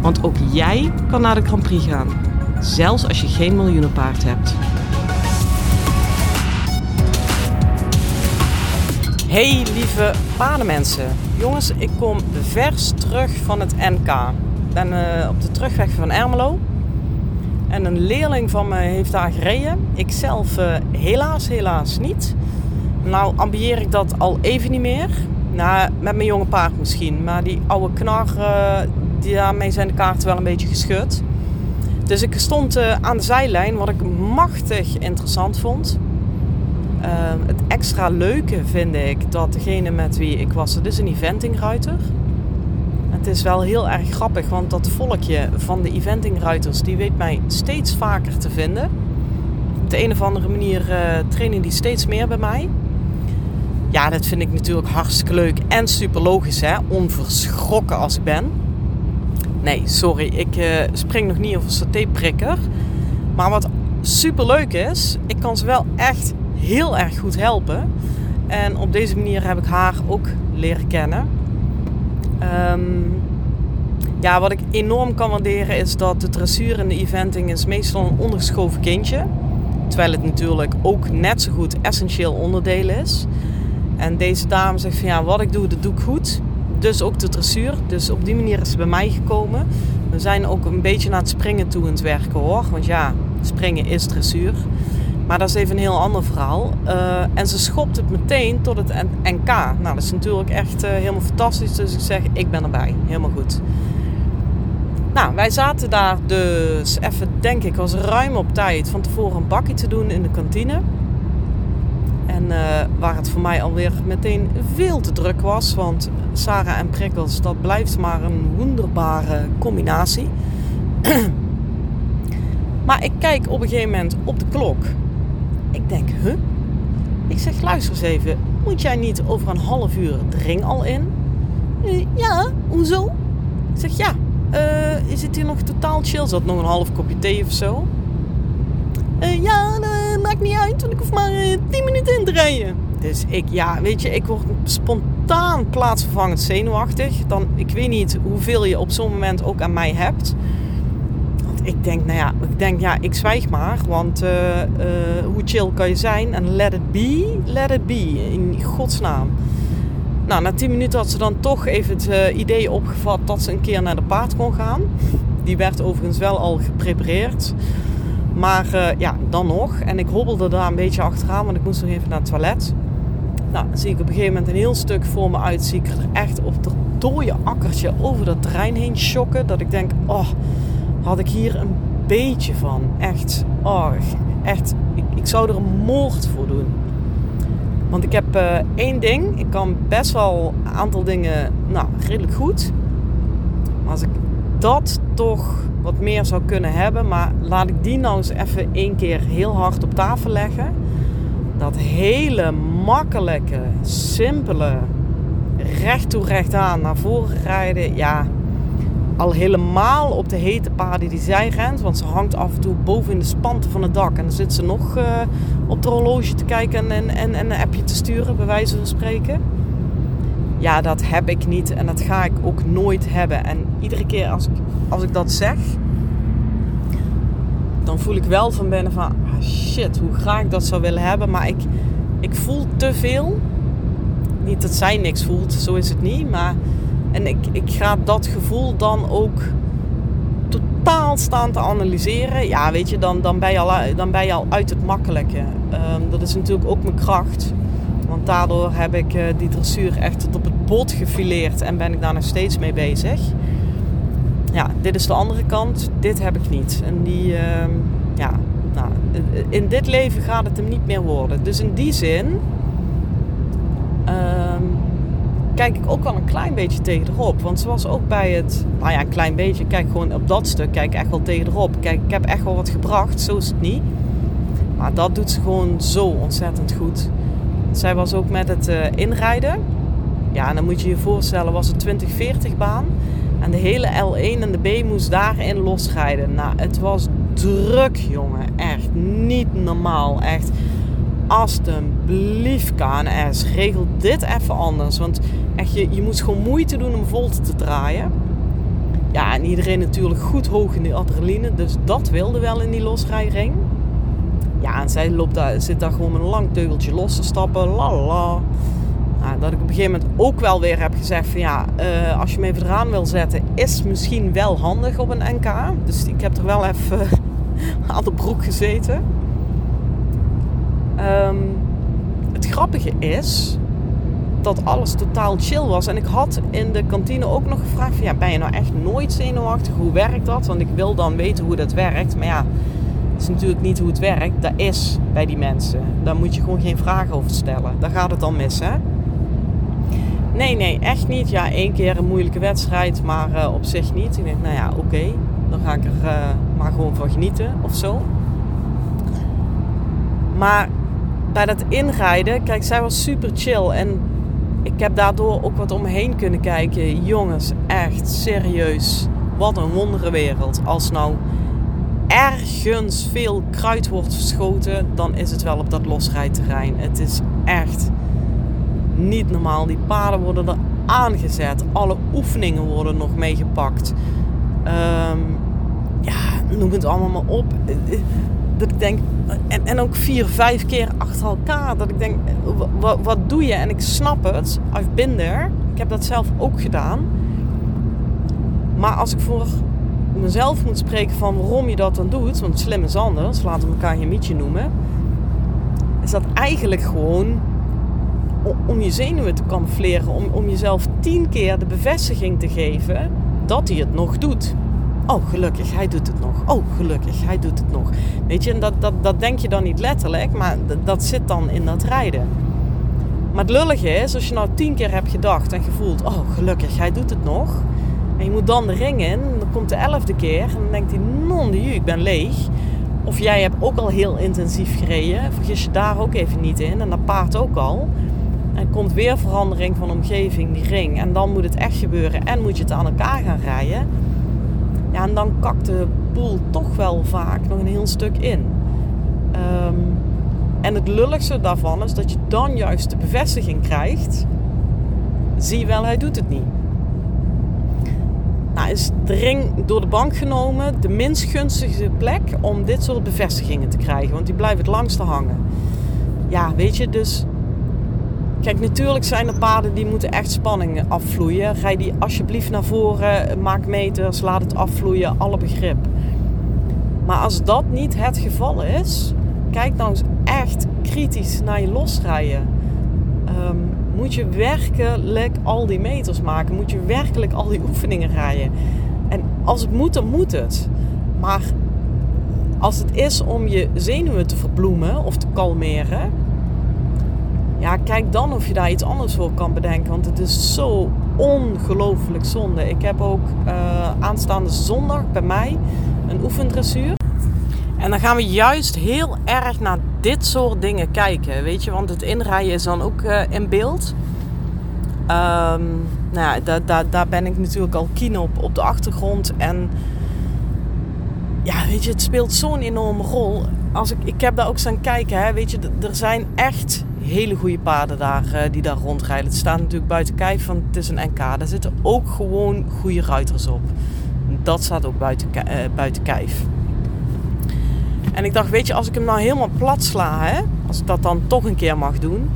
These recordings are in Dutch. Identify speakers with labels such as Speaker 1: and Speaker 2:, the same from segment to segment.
Speaker 1: Want ook jij kan naar de Grand Prix gaan, zelfs als je geen miljoenenpaard hebt. Hey lieve paardenmensen. Jongens, ik kom vers terug van het NK. Ik ben uh, op de terugweg van Ermelo. En een leerling van me heeft daar gereden. Ik zelf uh, helaas, helaas niet. Nou ambieer ik dat al even niet meer. Nou, met mijn jonge paard misschien. Maar die oude knar, die, daarmee zijn de kaarten wel een beetje geschud. Dus ik stond uh, aan de zijlijn, wat ik machtig interessant vond. Uh, het extra leuke vind ik dat degene met wie ik was, het is een eventingruiter. Het is wel heel erg grappig, want dat volkje van de eventingruiters, die weet mij steeds vaker te vinden. Op de een of andere manier uh, trainen die steeds meer bij mij. Ja, dat vind ik natuurlijk hartstikke leuk en super logisch, hè? Onverschrokken als ik ben. Nee, sorry, ik uh, spring nog niet over satéprikker. Maar wat super leuk is, ik kan ze wel echt heel erg goed helpen. En op deze manier heb ik haar ook leren kennen. Um, ja, wat ik enorm kan waarderen is dat de dressuur en de eventing is meestal een ondergeschoven kindje. Terwijl het natuurlijk ook net zo goed essentieel onderdeel is. En deze dame zegt van ja, wat ik doe, dat doe ik goed. Dus ook de dressuur. Dus op die manier is ze bij mij gekomen. We zijn ook een beetje naar het springen toe in het werken hoor. Want ja, springen is dressuur. Maar dat is even een heel ander verhaal. Uh, en ze schopt het meteen tot het NK. Nou, dat is natuurlijk echt uh, helemaal fantastisch. Dus ik zeg, ik ben erbij. Helemaal goed. Nou, wij zaten daar dus even, denk ik, was ruim op tijd van tevoren een bakje te doen in de kantine. En uh, waar het voor mij alweer meteen veel te druk was. Want Sarah en prikkels, dat blijft maar een wonderbare combinatie. maar ik kijk op een gegeven moment op de klok. Ik denk, huh? Ik zeg, luister eens even. Moet jij niet over een half uur de ring al in? Uh, ja, hoezo? Ik zeg, ja. Uh, is het hier nog totaal chill? Zat nog een half kopje thee of zo? Ja, dat maakt niet uit, ik hoef maar uh, 10 minuten in te rijden. Dus ik, ja, weet je, ik word spontaan plaatsvervangend zenuwachtig. Dan, ik weet niet hoeveel je op zo'n moment ook aan mij hebt. Want ik denk, nou ja, ik denk, ja, ik zwijg maar. Want uh, hoe chill kan je zijn? En let it be, let it be. In godsnaam. Nou, na 10 minuten had ze dan toch even het idee opgevat dat ze een keer naar de paard kon gaan. Die werd overigens wel al geprepareerd. Maar uh, ja, dan nog. En ik hobbelde daar een beetje achteraan, want ik moest nog even naar het toilet. Nou, zie ik op een gegeven moment een heel stuk voor me uit. Zie ik er echt op dat dode akkertje over dat terrein heen schokken. Dat ik denk, oh, had ik hier een beetje van. Echt, oh, echt. Ik, ik zou er een moord voor doen. Want ik heb uh, één ding. Ik kan best wel een aantal dingen, nou, redelijk goed. Als ik dat toch wat meer zou kunnen hebben. Maar laat ik die nou eens even één keer heel hard op tafel leggen. Dat hele makkelijke, simpele, recht toe recht aan naar voren rijden. Ja, al helemaal op de hete paden die zij rent. Want ze hangt af en toe boven in de spanten van het dak. En dan zit ze nog uh, op de horloge te kijken en, en, en een appje te sturen, bij wijze van spreken. Ja, dat heb ik niet en dat ga ik ook nooit hebben. En iedere keer als ik, als ik dat zeg, dan voel ik wel van binnen van ah shit, hoe graag ik dat zou willen hebben. Maar ik, ik voel te veel. Niet dat zij niks voelt, zo is het niet. Maar en ik, ik ga dat gevoel dan ook totaal staan te analyseren. Ja, weet je, dan, dan, ben, je al, dan ben je al uit het makkelijke. Um, dat is natuurlijk ook mijn kracht. Want daardoor heb ik uh, die dressuur echt tot op het bot gefileerd en ben ik daar nog steeds mee bezig. Ja, dit is de andere kant. Dit heb ik niet. En die, uh, ja, nou, in dit leven gaat het hem niet meer worden. Dus in die zin uh, kijk ik ook wel een klein beetje tegen erop. Want was ook bij het, nou ja, een klein beetje. Kijk gewoon op dat stuk, kijk echt wel tegen erop. Kijk, ik heb echt wel wat gebracht, zo is het niet. Maar dat doet ze gewoon zo ontzettend goed. Zij was ook met het uh, inrijden. Ja, en dan moet je je voorstellen, was het 2040 baan. En de hele L1 en de B moest daarin losrijden. Nou, het was druk, jongen. Echt niet normaal. Echt, alsjeblieft KNS, regel dit even anders. Want echt, je, je moet gewoon moeite doen om vol te draaien. Ja, en iedereen natuurlijk goed hoog in die adrenaline. Dus dat wilde wel in die losrijring. Ja, en zij loopt daar, zit daar gewoon met een lang teugeltje los te stappen. La la. Nou, dat ik op een gegeven moment ook wel weer heb gezegd van ja, uh, als je me even eraan wil zetten, is misschien wel handig op een NK. Dus ik heb er wel even aan de broek gezeten. Um, het grappige is dat alles totaal chill was. En ik had in de kantine ook nog gevraagd van ja, ben je nou echt nooit zenuwachtig? Hoe werkt dat? Want ik wil dan weten hoe dat werkt. Maar ja, is natuurlijk niet hoe het werkt. Dat is bij die mensen. Daar moet je gewoon geen vragen over stellen. Daar gaat het dan mis, hè? Nee, nee, echt niet. Ja, één keer een moeilijke wedstrijd, maar uh, op zich niet. Ik denk, nou ja, oké. Dan ga ik er uh, maar gewoon van genieten of zo. Maar bij dat inrijden, kijk, zij was super chill. En ik heb daardoor ook wat omheen kunnen kijken. Jongens, echt serieus. Wat een wondere wereld. Als nou ergens veel kruid wordt verschoten, dan is het wel op dat losrijterrein. Het is echt niet normaal. Die paden worden er aangezet. Alle oefeningen worden nog meegepakt. Um, ja, noem het allemaal maar op. Dat ik denk, en, en ook vier, vijf keer achter elkaar. Dat ik denk, wat, wat doe je? En ik snap het. I've been there. Ik heb dat zelf ook gedaan. Maar als ik voor mezelf moet spreken van waarom je dat dan doet, want slim is anders, laten we elkaar je mietje noemen, is dat eigenlijk gewoon om je zenuwen te camoufleren, om, om jezelf tien keer de bevestiging te geven dat hij het nog doet. Oh, gelukkig, hij doet het nog. Oh, gelukkig, hij doet het nog. Weet je, en dat, dat, dat denk je dan niet letterlijk, maar dat zit dan in dat rijden. Maar het lullige is, als je nou tien keer hebt gedacht en gevoeld, oh, gelukkig, hij doet het nog. En je moet dan de ring in, dan komt de elfde keer en dan denkt hij, non de ik ben leeg. Of jij hebt ook al heel intensief gereden, vergis je daar ook even niet in. En dat paard ook al. En komt weer verandering van omgeving, die ring. En dan moet het echt gebeuren en moet je het aan elkaar gaan rijden. Ja, en dan kakt de boel toch wel vaak nog een heel stuk in. Ehm, en het lulligste daarvan is dat je dan juist de bevestiging krijgt. Zie wel, hij doet het niet. Is de ring door de bank genomen de minst gunstige plek om dit soort bevestigingen te krijgen. Want die blijven het langste hangen. Ja, weet je, dus Kijk, natuurlijk zijn er paden die moeten echt spanning afvloeien. Rij die alsjeblieft naar voren, maak meters, laat het afvloeien, alle begrip. Maar als dat niet het geval is, kijk nou eens echt kritisch naar je losrijden. Um, moet je werkelijk al die meters maken? Moet je werkelijk al die oefeningen rijden? En als het moet, dan moet het. Maar als het is om je zenuwen te verbloemen of te kalmeren, ja, kijk dan of je daar iets anders voor kan bedenken. Want het is zo ongelooflijk zonde. Ik heb ook uh, aanstaande zondag bij mij een oefendressuur. En dan gaan we juist heel erg naar dit soort dingen kijken. Weet je, want het inrijden is dan ook uh, in beeld. Um, nou ja, daar, daar, daar ben ik natuurlijk al keen op, op de achtergrond. En ja, weet je, het speelt zo'n enorme rol. Als ik, ik heb daar ook staan kijken, hè, weet je, er zijn echt hele goede paden daar, uh, die daar rondrijden. Het staat natuurlijk buiten kijf, want het is een NK. Daar zitten ook gewoon goede ruiters op. Dat staat ook buiten, uh, buiten kijf. En ik dacht, weet je, als ik hem nou helemaal plat sla, hè, als ik dat dan toch een keer mag doen.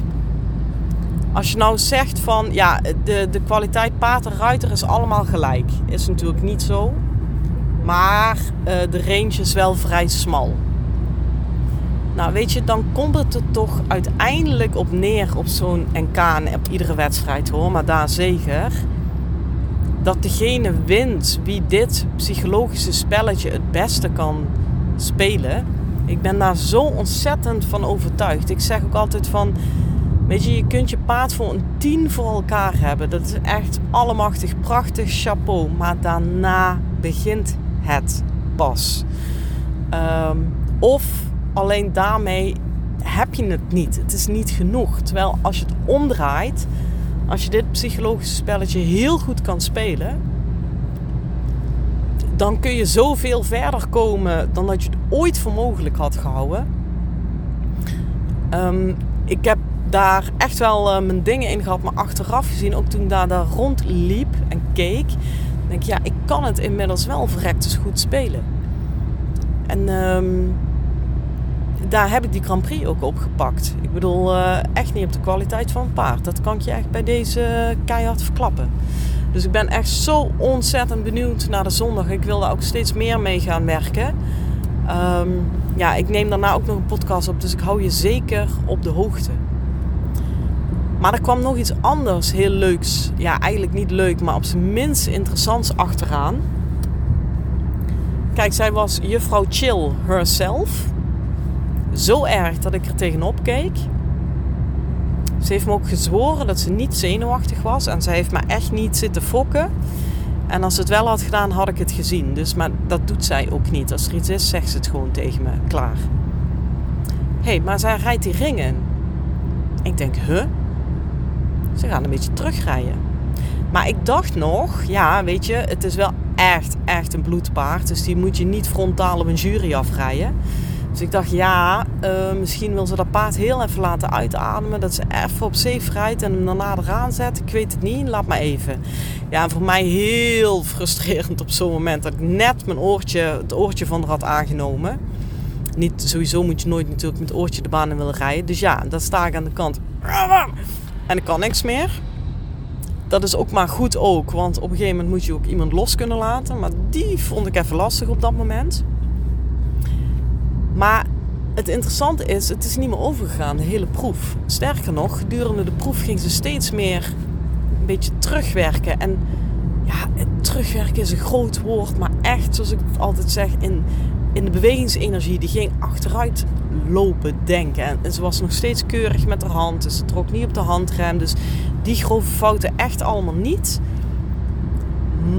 Speaker 1: Als je nou zegt van, ja, de, de kwaliteit paard en ruiter is allemaal gelijk. Is natuurlijk niet zo. Maar uh, de range is wel vrij smal. Nou, weet je, dan komt het er toch uiteindelijk op neer op zo'n NK op iedere wedstrijd hoor, maar daar zeker. Dat degene wint wie dit psychologische spelletje het beste kan spelen. Ik ben daar zo ontzettend van overtuigd. Ik zeg ook altijd van Weet je, je kunt je paard voor een 10 voor elkaar hebben. Dat is echt allemachtig prachtig chapeau. Maar daarna begint het pas. Ehm, of alleen daarmee heb je het niet. Het is niet genoeg. Terwijl als je het omdraait, als je dit psychologische spelletje heel goed kan spelen, dan kun je zoveel verder komen dan dat je het ooit voor mogelijk had gehouden. Um, ik heb daar echt wel uh, mijn dingen in gehad, maar achteraf gezien, ook toen ik daar, daar rondliep en keek, denk ik, ja, ik kan het inmiddels wel verrekt goed spelen. En um, daar heb ik die Grand Prix ook op gepakt. Ik bedoel, uh, echt niet op de kwaliteit van een paard. Dat kan ik je echt bij deze keihard verklappen. Dus ik ben echt zo ontzettend benieuwd naar de zondag. Ik wil daar ook steeds meer mee gaan werken. Um, ja, ik neem daarna ook nog een podcast op, dus ik hou je zeker op de hoogte. Maar er kwam nog iets anders heel leuks. Ja, eigenlijk niet leuk, maar op zijn minst interessants achteraan. Kijk, zij was juffrouw Chill herself. Zo erg dat ik er tegenop keek. Ze heeft me ook gezworen dat ze niet zenuwachtig was. En ze heeft me echt niet zitten fokken. En als ze het wel had gedaan, had ik het gezien. Dus, maar dat doet zij ook niet. Als er iets is, zegt ze het gewoon tegen me. Klaar. Hé, hey, maar zij rijdt die ringen. Ik denk, huh? Ze gaan een beetje terugrijden. Maar ik dacht nog, ja, weet je, het is wel echt, echt een bloedpaard. Dus die moet je niet frontaal op een jury afrijden. Dus ik dacht, ja, uh, misschien wil ze dat paard heel even laten uitademen. Dat ze even op safe rijdt en hem daarna eraan zet. Ik weet het niet, laat maar even. Ja, voor mij heel frustrerend op zo'n moment dat ik net mijn oortje, het oortje van haar had aangenomen. Niet, sowieso moet je nooit natuurlijk met oortje de baan in willen rijden. Dus ja, dan sta ik aan de kant. En ik kan niks meer. Dat is ook maar goed ook, want op een gegeven moment moet je ook iemand los kunnen laten. Maar die vond ik even lastig op dat moment. Maar het interessante is, het is niet meer overgegaan, de hele proef. Sterker nog, gedurende de proef ging ze steeds meer een beetje terugwerken. En ja, terugwerken is een groot woord, maar echt, zoals ik altijd zeg, in, in de bewegingsenergie, die ging achteruit lopen denken. En, ze was nog steeds keurig met haar hand, dus ze trok niet op de handrem. Dus die grove fouten echt allemaal niet.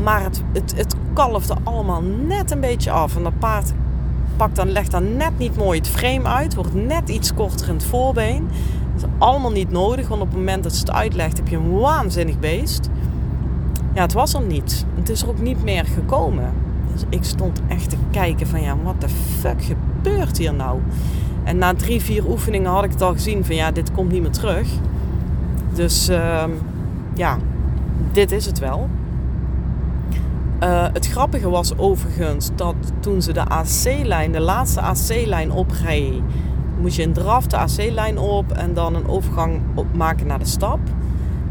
Speaker 1: Maar het, het, het kalfde allemaal net een beetje af. En dat paard dan, legt dan net niet mooi het frame uit. Wordt net iets korter in het voorbeen. Dat is allemaal niet nodig, want op het moment dat ze het uitlegt heb je een waanzinnig beest. Ja, het was er niet. Het is er ook niet meer gekomen. Dus ik stond echt te kijken van ja, wat de fuck gebeurt hier nou? En na drie, vier oefeningen had ik het al gezien van ja, dit komt niet meer terug. Dus uh, ja, dit is het wel. Uh, het grappige was overigens dat toen ze de AC-lijn, de laatste AC-lijn opreed, moest je een draf de AC-lijn op en dan een overgang maken naar de stap.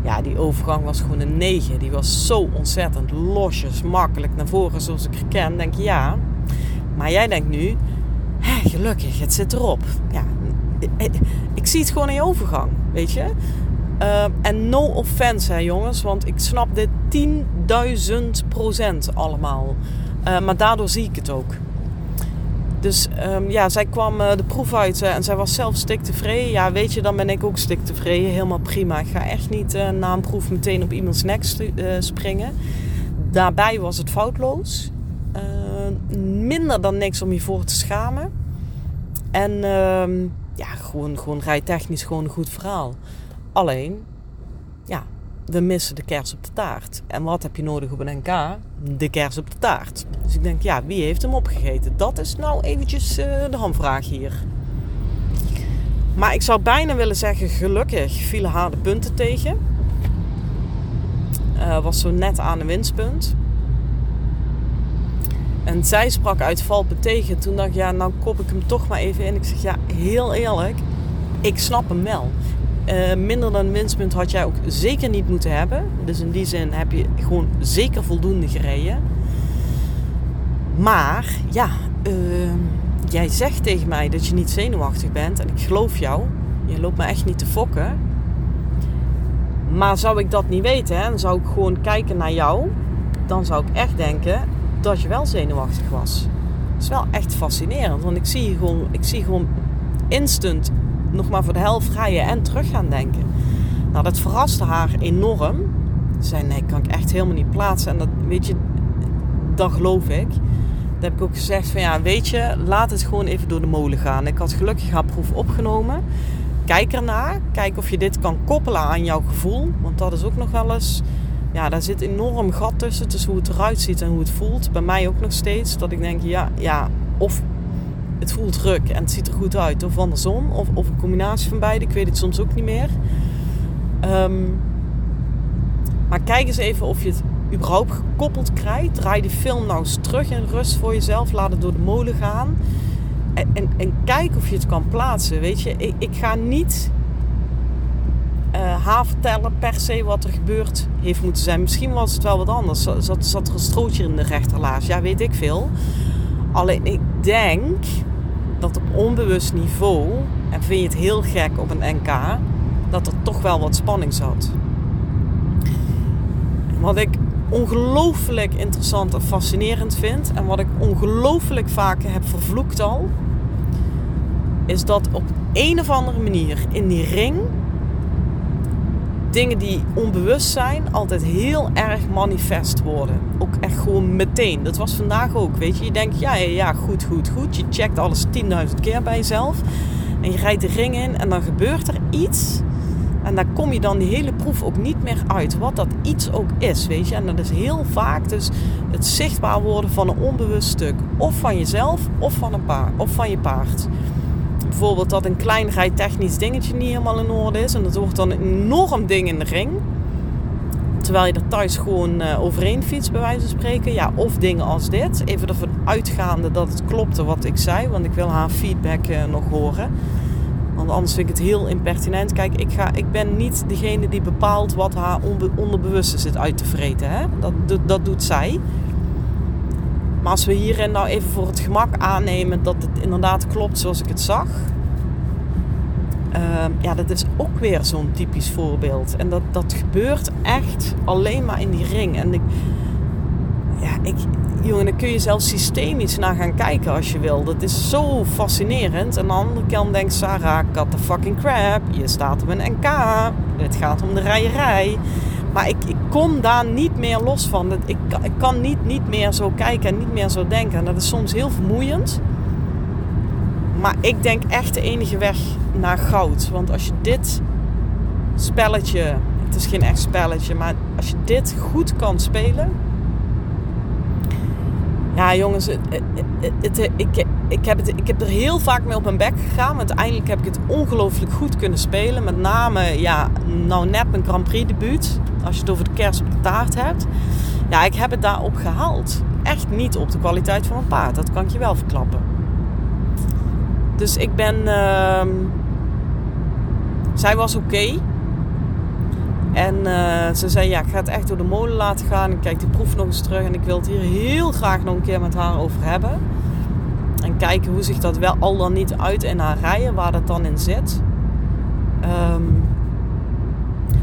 Speaker 1: Ja, die overgang was gewoon een 9. Die was zo ontzettend losjes, makkelijk naar voren zoals ik ken. Denk je ja. Maar jij denkt nu, gelukkig, het zit erop. Ja, ik, ik zie het gewoon in je overgang, weet je. Uh, en no offense, hè, jongens, want ik snap dit 10.000 procent allemaal. Uh, maar daardoor zie ik het ook. Dus um, ja, zij kwam uh, de proef uit en zij was zelf stik tevreden. Ja, weet je, dan ben ik ook stik tevreden. Helemaal prima. Ik ga echt niet na een proef meteen op iemands nek springen. Daarbij was het foutloos. minder dan niks om je voor te schamen. En ehm, ja, gewoon, gewoon rijtechnisch gewoon een goed verhaal. Alleen, ja, we missen de kers op de taart. En wat heb je nodig op een NK? De kers op de taart. Dus ik denk, ja, wie heeft hem opgegeten? Dat is nou eventjes uh, de hamvraag hier. Maar ik zou bijna willen zeggen, gelukkig vielen haar de punten tegen. Uh, was zo net aan de winstpunt. En zij sprak uit valpen tegen. Toen dacht ik, ja, nou kop ik hem toch maar even in. Ik zeg, ja, heel eerlijk, ik snap hem wel. Uh, minder dan winstpunt had jij ook zeker niet moeten hebben. Dus in die zin heb je gewoon zeker voldoende gereden. Maar ja, uh, jij zegt tegen mij dat je niet zenuwachtig bent. En ik geloof jou. Je loopt me echt niet te fokken. Maar zou ik dat niet weten, dan zou ik gewoon kijken naar jou. Dan zou ik echt denken dat je wel zenuwachtig was. Dat is wel echt fascinerend. Want ik zie gewoon, ik zie gewoon instant nog maar voor de helft rijden en terug gaan denken. Nou, dat verraste haar enorm. Ze zei, nee, kan ik echt helemaal niet plaatsen. En dat, weet je, dat geloof ik. Dat heb ik ook gezegd van, ja, weet je, laat het gewoon even door de molen gaan. Ik had gelukkig haar proef opgenomen. Kijk ernaar. Kijk of je dit kan koppelen aan jouw gevoel. Want dat is ook nog wel eens... Ja, daar zit enorm gat tussen. Tussen hoe het eruit ziet en hoe het voelt. Bij mij ook nog steeds. Dat ik denk, ja, ja of het voelt ruk en het ziet er goed uit. Of andersom. Of, of een combinatie van beide. Ik weet het soms ook niet meer. Ehm, maar kijk eens even of je het überhaupt gekoppeld krijgt. Draai die film nou eens terug in rust voor jezelf. Laat het door de molen gaan. En, en, kijk of je het kan plaatsen. Weet je, ik, ik ga niet uh, haar vertellen per se wat er gebeurd heeft moeten zijn. Misschien was het wel wat anders. Zat, zat er een strootje in de rechterlaars? Ja, weet ik veel. Alleen ik denk dat op onbewust niveau, en vind je het heel gek op een NK, dat er toch wel wat spanning zat. Wat ik ongelooflijk interessant en fascinerend vind, en wat ik ongelooflijk vaak heb vervloekt al, is dat op een of andere manier in die ring dingen die onbewust zijn altijd heel erg manifest worden. Ook echt gewoon meteen. Dat was vandaag ook, weet je. Je denkt, ja, ja, goed, goed, goed. Je checkt alles 10.000 keer bij jezelf. En je rijdt de ring in en dan gebeurt er iets. En daar kom je dan die hele proef ook niet meer uit. Wat dat iets ook is, weet je. En dat is heel vaak dus het zichtbaar worden van een onbewust stuk. Of van jezelf, of van, een paard, of van je paard bijvoorbeeld dat een klein rijtechnisch dingetje niet helemaal in orde is. En dat wordt dan een enorm ding in de ring. Terwijl je er thuis gewoon uh, overheen fietst, bij wijze van spreken. Ja, of dingen als dit. Even ervan uitgaande dat het klopte wat ik zei. Want ik wil haar feedback uh, nog horen. Want anders vind ik het heel impertinent. Kijk, ik, ga, ik ben niet degene die bepaalt wat haar onderbewuste zit uit te vreten. Hè? Dat, dat doet zij. Als we hierin nou even voor het gemak aannemen dat het inderdaad klopt zoals ik het zag. Uh, ja, dat is ook weer zo'n typisch voorbeeld. En dat, dat gebeurt echt alleen maar in die ring. En ik, ja, ik, jongen, dan kun je zelfs systemisch naar gaan kijken als je wil. Dat is zo fascinerend. En aan de andere kant denkt Sarah, cut the fucking crap. Je staat op een NK. Het gaat om de rijerij. Maar ik, ik kom daar niet meer los van. Ik, ik kan niet, niet meer zo kijken en niet meer zo denken. En dat is soms heel vermoeiend. Maar ik denk echt de enige weg naar goud. Want als je dit spelletje, het is geen echt spelletje, maar als je dit goed kan spelen. Ja, jongens, het, het, ik, ik, heb het, ik heb er heel vaak mee op mijn bek gegaan. Maar uiteindelijk heb ik het ongelooflijk goed kunnen spelen. Met name, ja, nou net mijn Grand Prix debuut. Als je het over de kers op de taart hebt. Ja, ik heb het daarop gehaald. Echt niet op de kwaliteit van mijn paard. Dat kan ik je wel verklappen. Dus ik ben... Uh, zij was oké. En uh, ze zei, ja, ik ga het echt door de molen laten gaan. Ik kijk die proef nog eens terug. En ik wil het hier heel graag nog een keer met haar over hebben. En kijken hoe zich dat wel al dan niet uit in haar rijden, waar dat dan in zit. Um,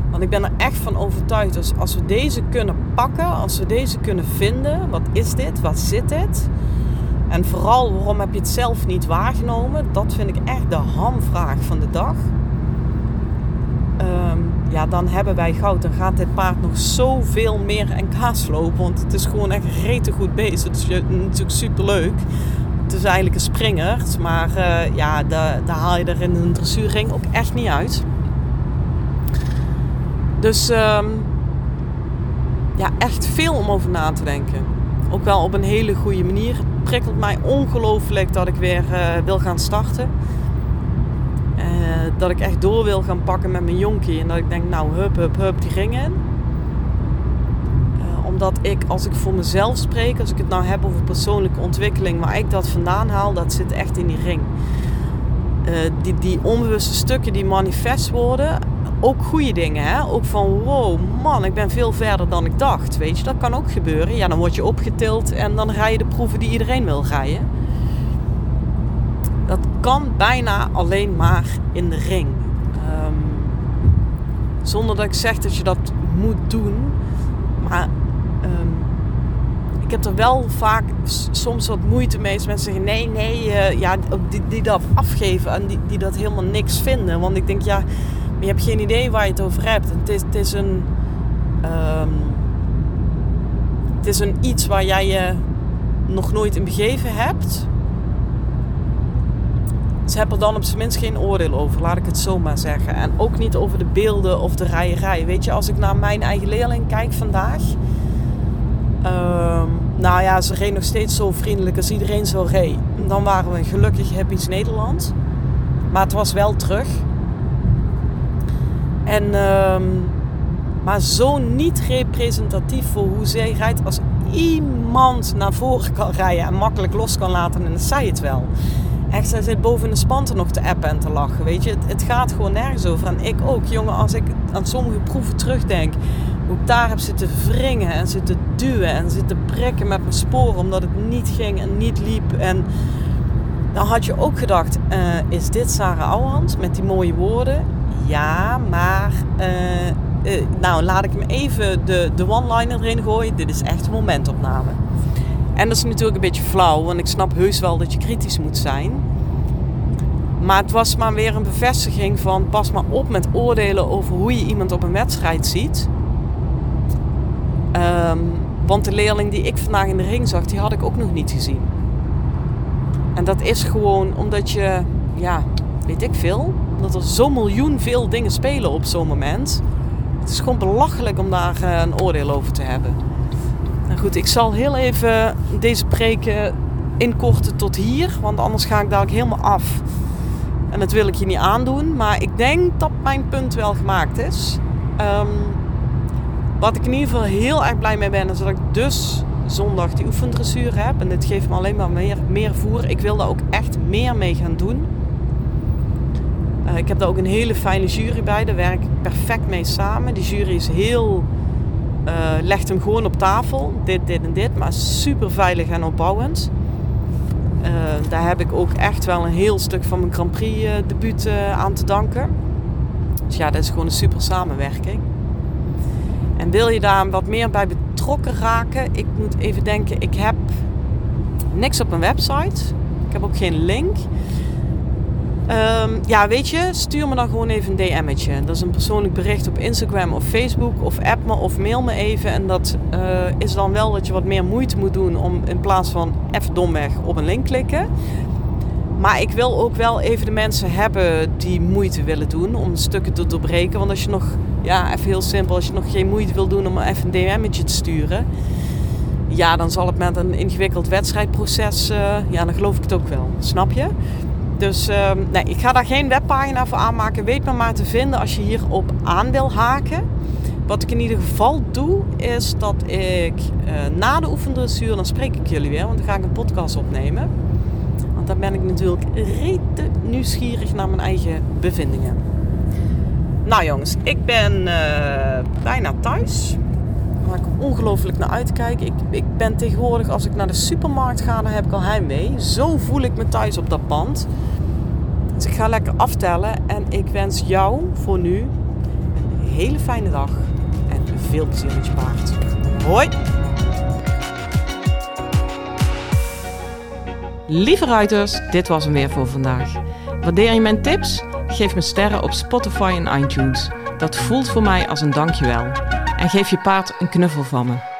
Speaker 1: want ik ben er echt van overtuigd. Dus als we deze kunnen pakken, als we deze kunnen vinden, wat is dit, wat zit dit? En vooral, waarom heb je het zelf niet waargenomen? Dat vind ik echt de hamvraag van de dag. Um, ja, dan hebben wij goud. Dan gaat dit paard nog zoveel meer NK's lopen. Want het is gewoon echt rete goed bezig. Het is natuurlijk super leuk. Het is eigenlijk een springer. Maar uh, ja, daar haal je er in een dressuurring ook echt niet uit. Dus um, ja, echt veel om over na te denken. Ook wel op een hele goede manier. Het prikkelt mij ongelooflijk dat ik weer uh, wil gaan starten. Uh, dat ik echt door wil gaan pakken met mijn jonkie. En dat ik denk, nou, hup, hup, hup, die ringen. Uh, omdat ik, als ik voor mezelf spreek, als ik het nou heb over persoonlijke ontwikkeling, waar ik dat vandaan haal, dat zit echt in die ring. die, die onbewuste stukken die manifest worden, ook goede dingen. Hè? Ook van wow, man, ik ben veel verder dan ik dacht. Weet je, dat kan ook gebeuren. Ja, dan word je opgetild en dan rij je de proeven die iedereen wil rijden. Dat kan bijna alleen maar in de ring. Um, zonder dat ik zeg dat je dat moet doen. Maar ik heb er wel vaak soms wat moeite mee mensen zeggen nee, nee, uh, ja, die, die dat afgeven en die, die dat helemaal niks vinden. Want ik denk ja, je hebt geen idee waar je het over hebt. Het is, het is een. Um, het is een iets waar jij je nog nooit in begeven hebt. Ze hebben er dan op zijn minst geen oordeel over, laat ik het zo maar zeggen. En ook niet over de beelden of de rijerij. Weet je, als ik naar mijn eigen leerling kijk vandaag. Um, nou ja, ze reed nog steeds zo vriendelijk als iedereen zo reed. Dan waren we gelukkig Happy's Nederland. Maar het was wel terug. En, um, maar zo niet representatief voor hoe zij rijdt als iemand naar voren kan rijden en makkelijk los kan laten. En dan zei het wel. Echt, zij zit boven de spanten nog te appen en te lachen. Weet je, het, het, gaat gewoon nergens over. En ik ook, jongen, als ik aan sommige proeven terugdenk. Ik daar heb zitten wringen en zitten duwen en zitten prikken met mijn sporen. Omdat het niet ging en niet liep. En dan had je ook gedacht, uh, is dit Sarah Ouwehand met die mooie woorden? Ja, maar... Uh, uh, nou, laat ik hem even de, de one-liner erin gooien. Dit is echt een momentopname. En dat is natuurlijk een beetje flauw, want ik snap heus wel dat je kritisch moet zijn. Maar het was maar weer een bevestiging van pas maar op met oordelen over hoe je iemand op een wedstrijd ziet. Um, want de leerling die ik vandaag in de ring zag, die had ik ook nog niet gezien. En dat is gewoon omdat je, ja, weet ik veel, dat er zo'n miljoen veel dingen spelen op zo'n moment. Het is gewoon belachelijk om daar eh, een oordeel over te hebben. Nou goed, ik zal heel even deze preken inkorten tot hier, want anders ga ik dadelijk helemaal af. En dat wil ik je niet aandoen, maar ik denk dat mijn punt wel gemaakt is. Um, wat ik in ieder geval heel erg blij mee ben, is dat ik dus zondag die oefendressuur heb. En dit geeft me alleen maar meer, meer voer. Ik wil daar ook echt meer mee gaan doen. Uh, ik heb daar ook een hele fijne jury bij. Daar werk ik perfect mee samen. Die jury is heel uh, legt hem gewoon op tafel. Dit, dit en dit. Maar super veilig en opbouwend. Uh, daar heb ik ook echt wel een heel stuk van mijn Grand Prix debuut aan te danken. Dus ja, dat is gewoon een super samenwerking. En wil je daar wat meer bij betrokken raken? Ik moet even denken, ik heb niks op mijn website. Ik heb ook geen link. Um, ja, weet je, stuur me dan gewoon even een DM'tje. Dat is een persoonlijk bericht op Instagram of Facebook. Of app me of mail me even. En dat uh, is dan wel dat je wat meer moeite moet doen om in plaats van even domweg op een link klikken. Maar ik wil ook wel even de mensen hebben die moeite willen doen om stukken te doorbreken. Want als je nog, ja, even heel simpel, als je nog geen moeite wil doen om even een DM'tje te sturen. Ja, dan zal het met een ingewikkeld wedstrijdproces, uh, ja, dan geloof ik het ook wel. Snap je? Dus uh, nee, ik ga daar geen webpagina voor aanmaken. Weet me maar te vinden als je hierop aan wil haken. Wat ik in ieder geval doe, is dat ik uh, na de oefendressuur, dan spreek ik jullie weer, want dan ga ik een podcast opnemen. Dan ben ik natuurlijk rete nieuwsgierig naar mijn eigen bevindingen. Nou jongens, ik ben uh, bijna thuis. Waar ik ongelooflijk naar uitkijk. Ik, ik ben tegenwoordig, als ik naar de supermarkt ga, dan heb ik al heimwee. Zo voel ik me thuis op dat pand. Dus ik ga lekker aftellen. En ik wens jou voor nu een hele fijne dag. En veel plezier met je paard. Hoi! Lieve ruiters, dit was hem weer voor vandaag. Waardeer je mijn tips? Geef me sterren op Spotify en iTunes. Dat voelt voor mij als een dankjewel. En geef je paard een knuffel van me.